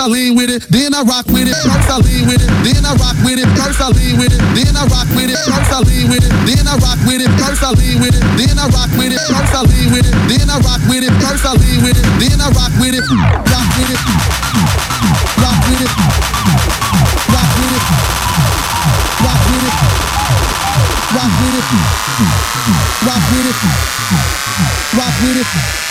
First I lean with it, then I rock with it. First I lean with it, then I rock with it. First I lean with it, then I rock with it. First I lean with it, then I rock with it. First I lean with it, then I rock with it. First I lean with it, then I rock with it. First I lean with it, then I rock with it. Rock with it. Rock with it. Rock with it. Rock with it. Rock with it. Rock with it. Rock with it.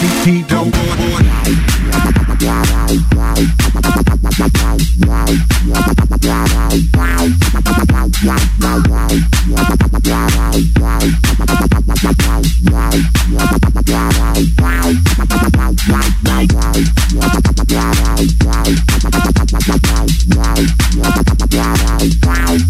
keep on Wow.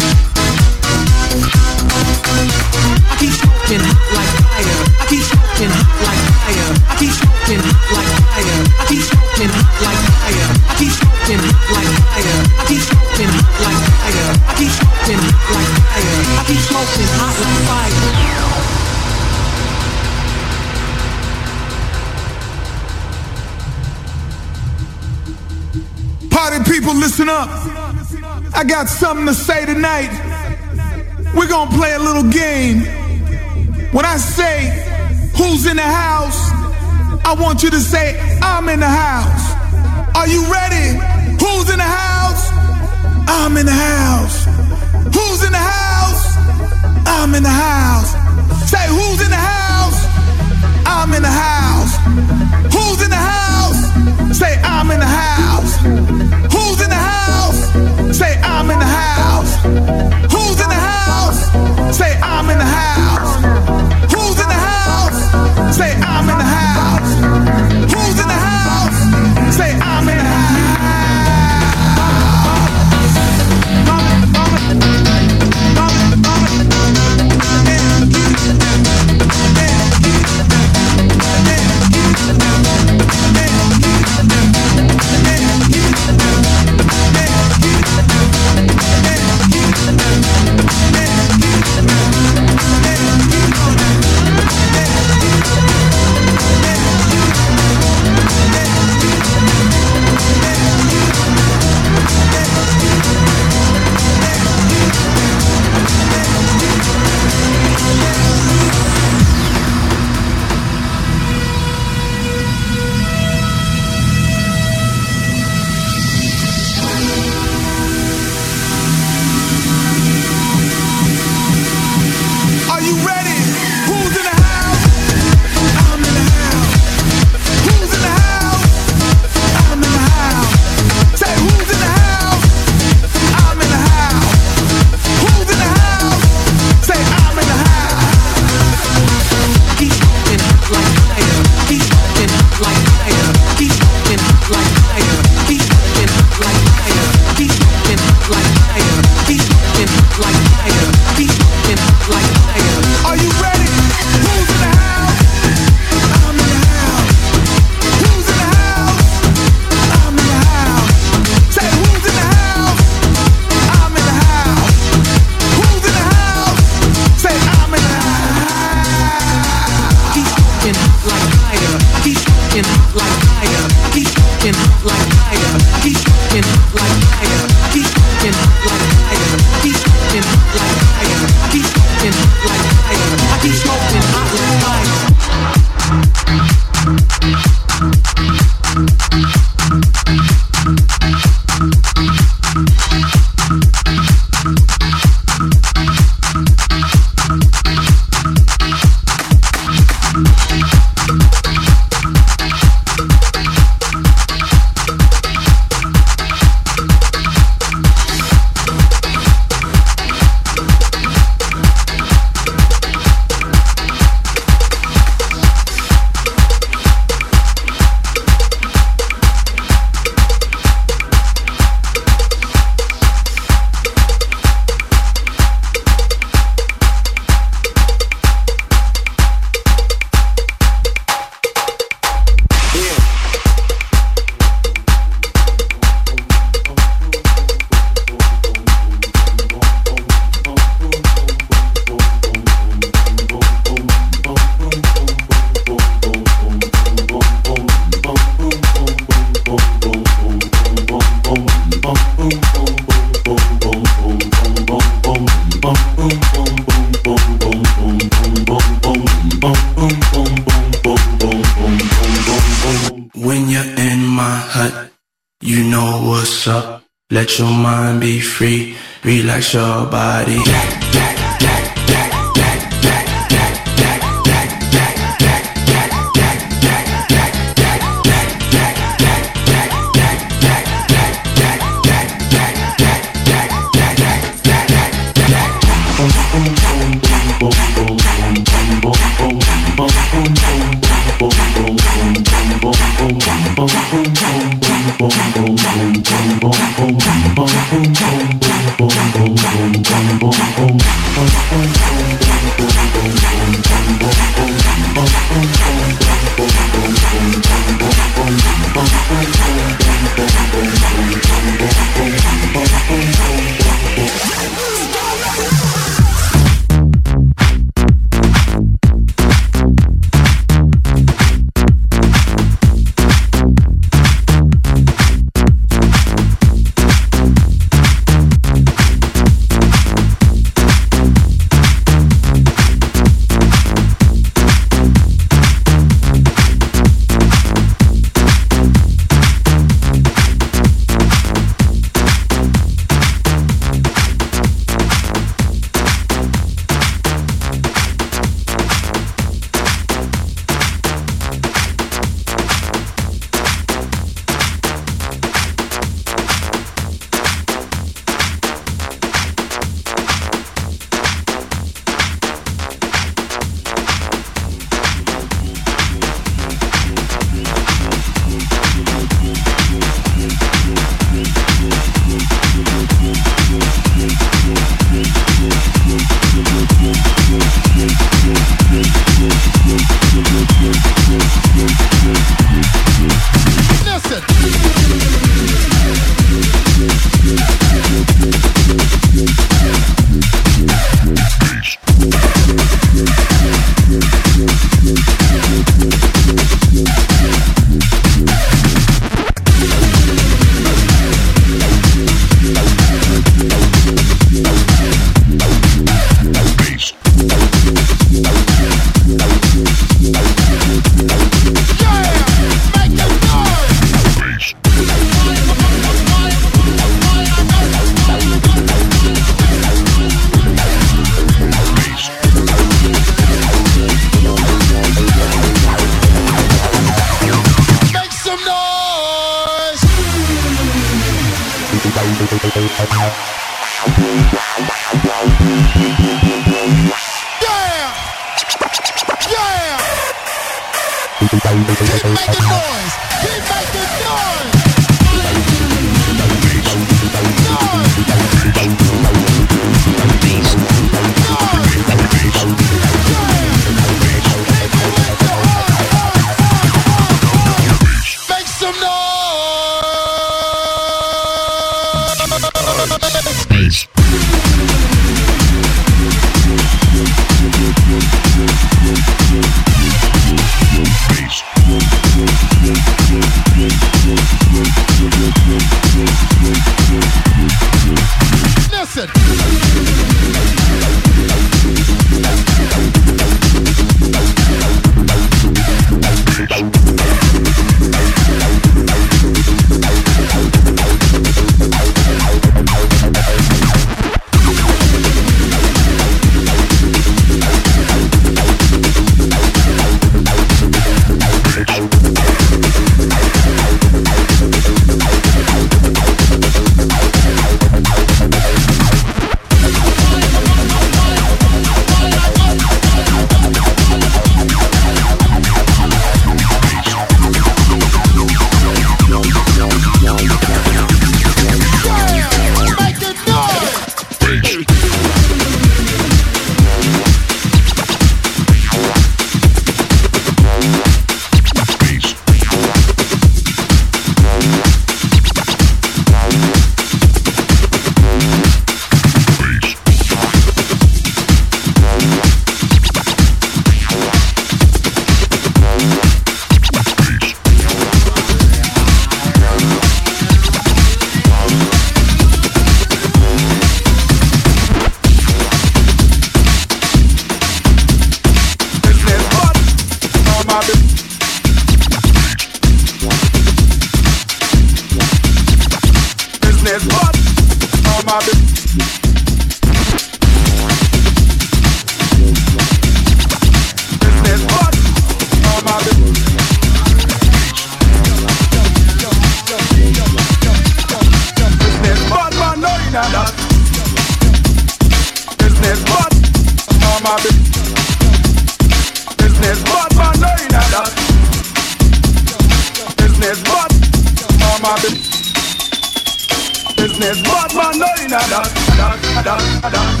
business. Bad man, no in a.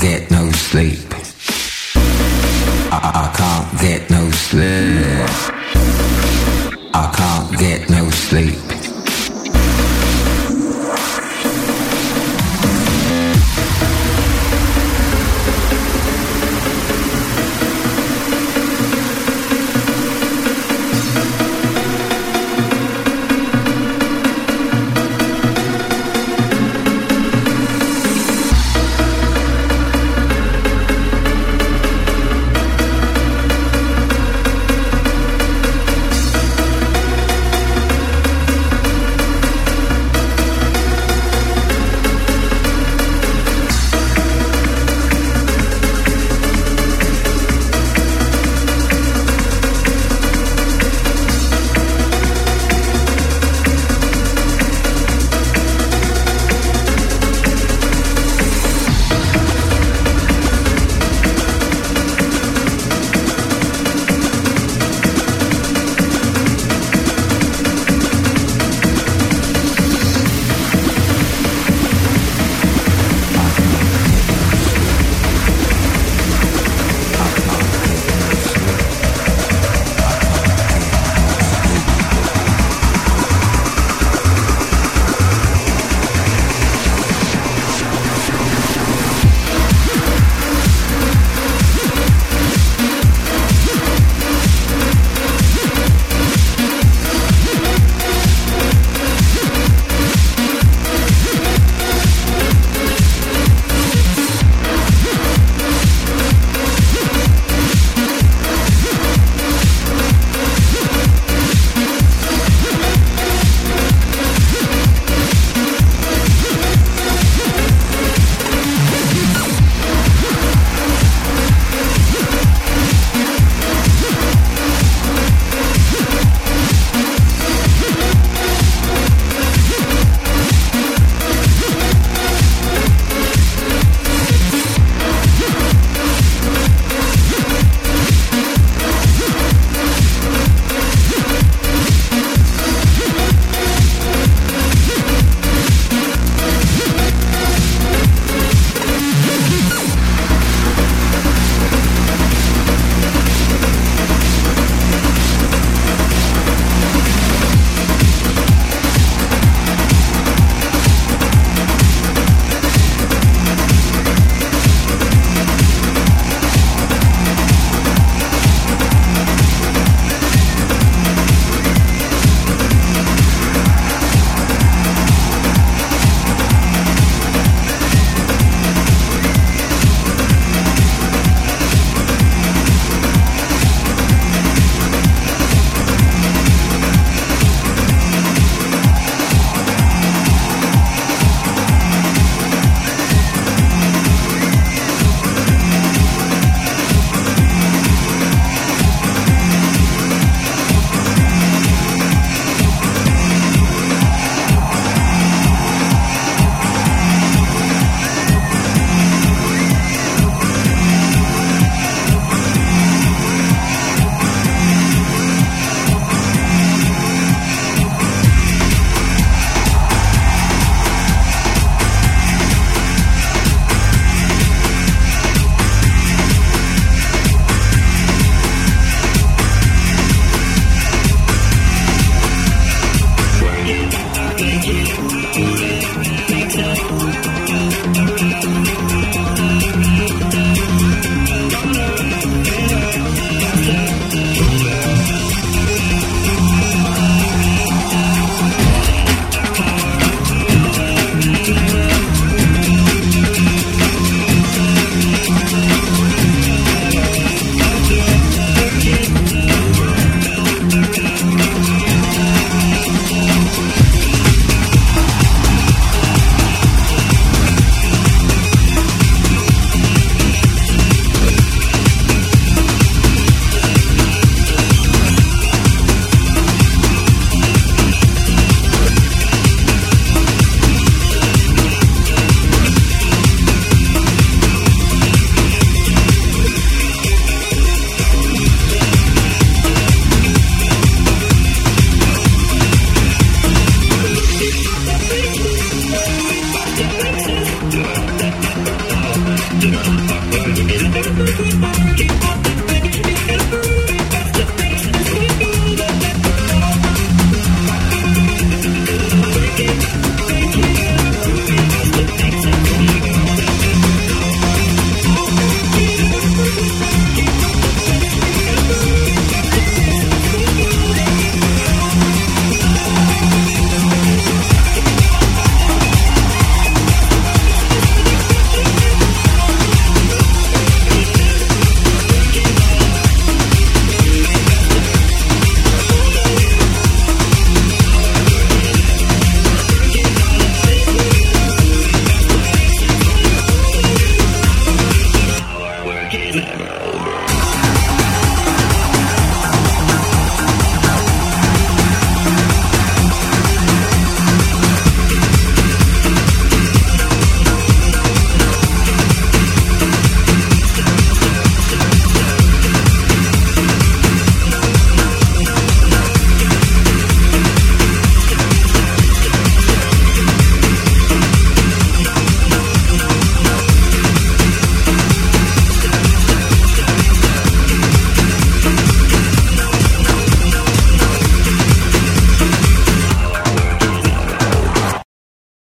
get no sleep.